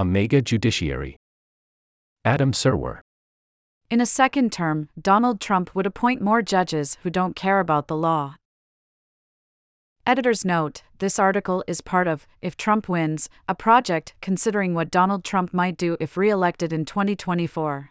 A MAGA judiciary. Adam Serwer. In a second term, Donald Trump would appoint more judges who don't care about the law. Editor's note this article is part of If Trump Wins, a project considering what Donald Trump might do if re elected in 2024.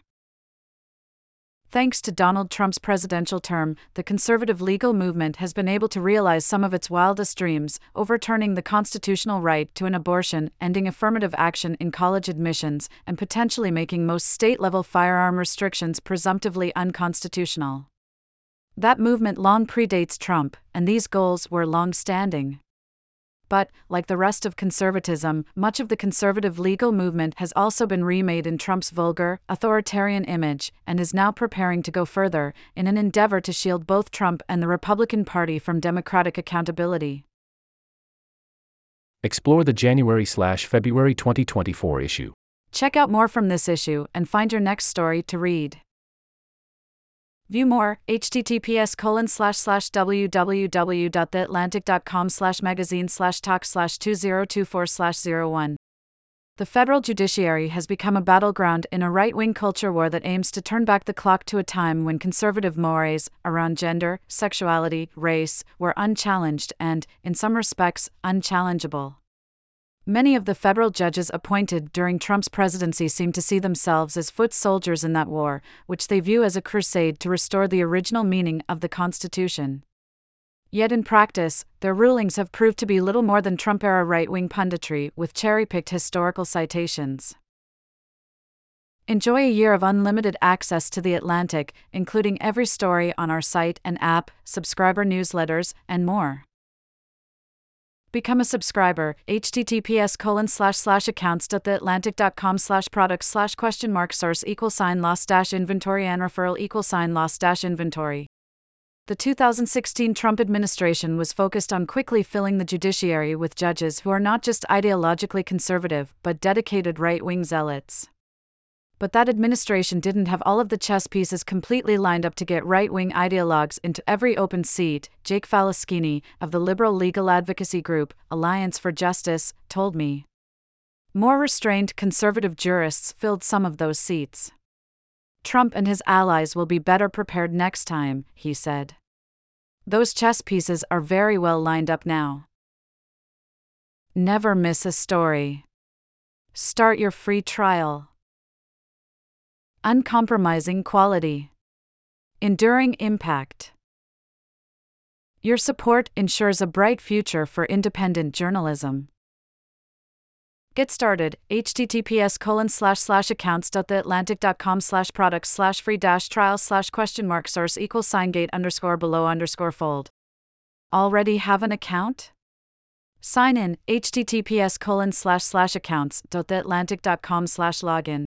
Thanks to Donald Trump's presidential term, the conservative legal movement has been able to realize some of its wildest dreams, overturning the constitutional right to an abortion, ending affirmative action in college admissions, and potentially making most state level firearm restrictions presumptively unconstitutional. That movement long predates Trump, and these goals were long standing. But, like the rest of conservatism, much of the conservative legal movement has also been remade in Trump's vulgar, authoritarian image, and is now preparing to go further, in an endeavor to shield both Trump and the Republican Party from democratic accountability. Explore the January slash February 2024 issue. Check out more from this issue and find your next story to read. View more, https colon slash slash www.theatlantic.com slash magazine slash talk slash 2024 slash 01. The federal judiciary has become a battleground in a right wing culture war that aims to turn back the clock to a time when conservative mores around gender, sexuality, race were unchallenged and, in some respects, unchallengeable. Many of the federal judges appointed during Trump's presidency seem to see themselves as foot soldiers in that war, which they view as a crusade to restore the original meaning of the Constitution. Yet in practice, their rulings have proved to be little more than Trump era right wing punditry with cherry picked historical citations. Enjoy a year of unlimited access to The Atlantic, including every story on our site and app, subscriber newsletters, and more. Become a subscriber, https colon slash slash accounts.theatlantic.com slash products slash question mark source equal sign loss dash inventory and referral equal sign loss dash inventory. The 2016 Trump administration was focused on quickly filling the judiciary with judges who are not just ideologically conservative, but dedicated right wing zealots but that administration didn't have all of the chess pieces completely lined up to get right wing ideologues into every open seat, Jake Faleschini, of the liberal legal advocacy group, Alliance for Justice, told me. More restrained conservative jurists filled some of those seats. Trump and his allies will be better prepared next time, he said. Those chess pieces are very well lined up now. Never miss a story. Start your free trial. Uncompromising quality. Enduring impact. Your support ensures a bright future for independent journalism. Get started, https colon slash slash accounts.theatlantic.com slash products slash free dash trial slash question mark source equals sign gate underscore below underscore fold. Already have an account? Sign in, https colon slash slash accounts.theatlantic.com slash login.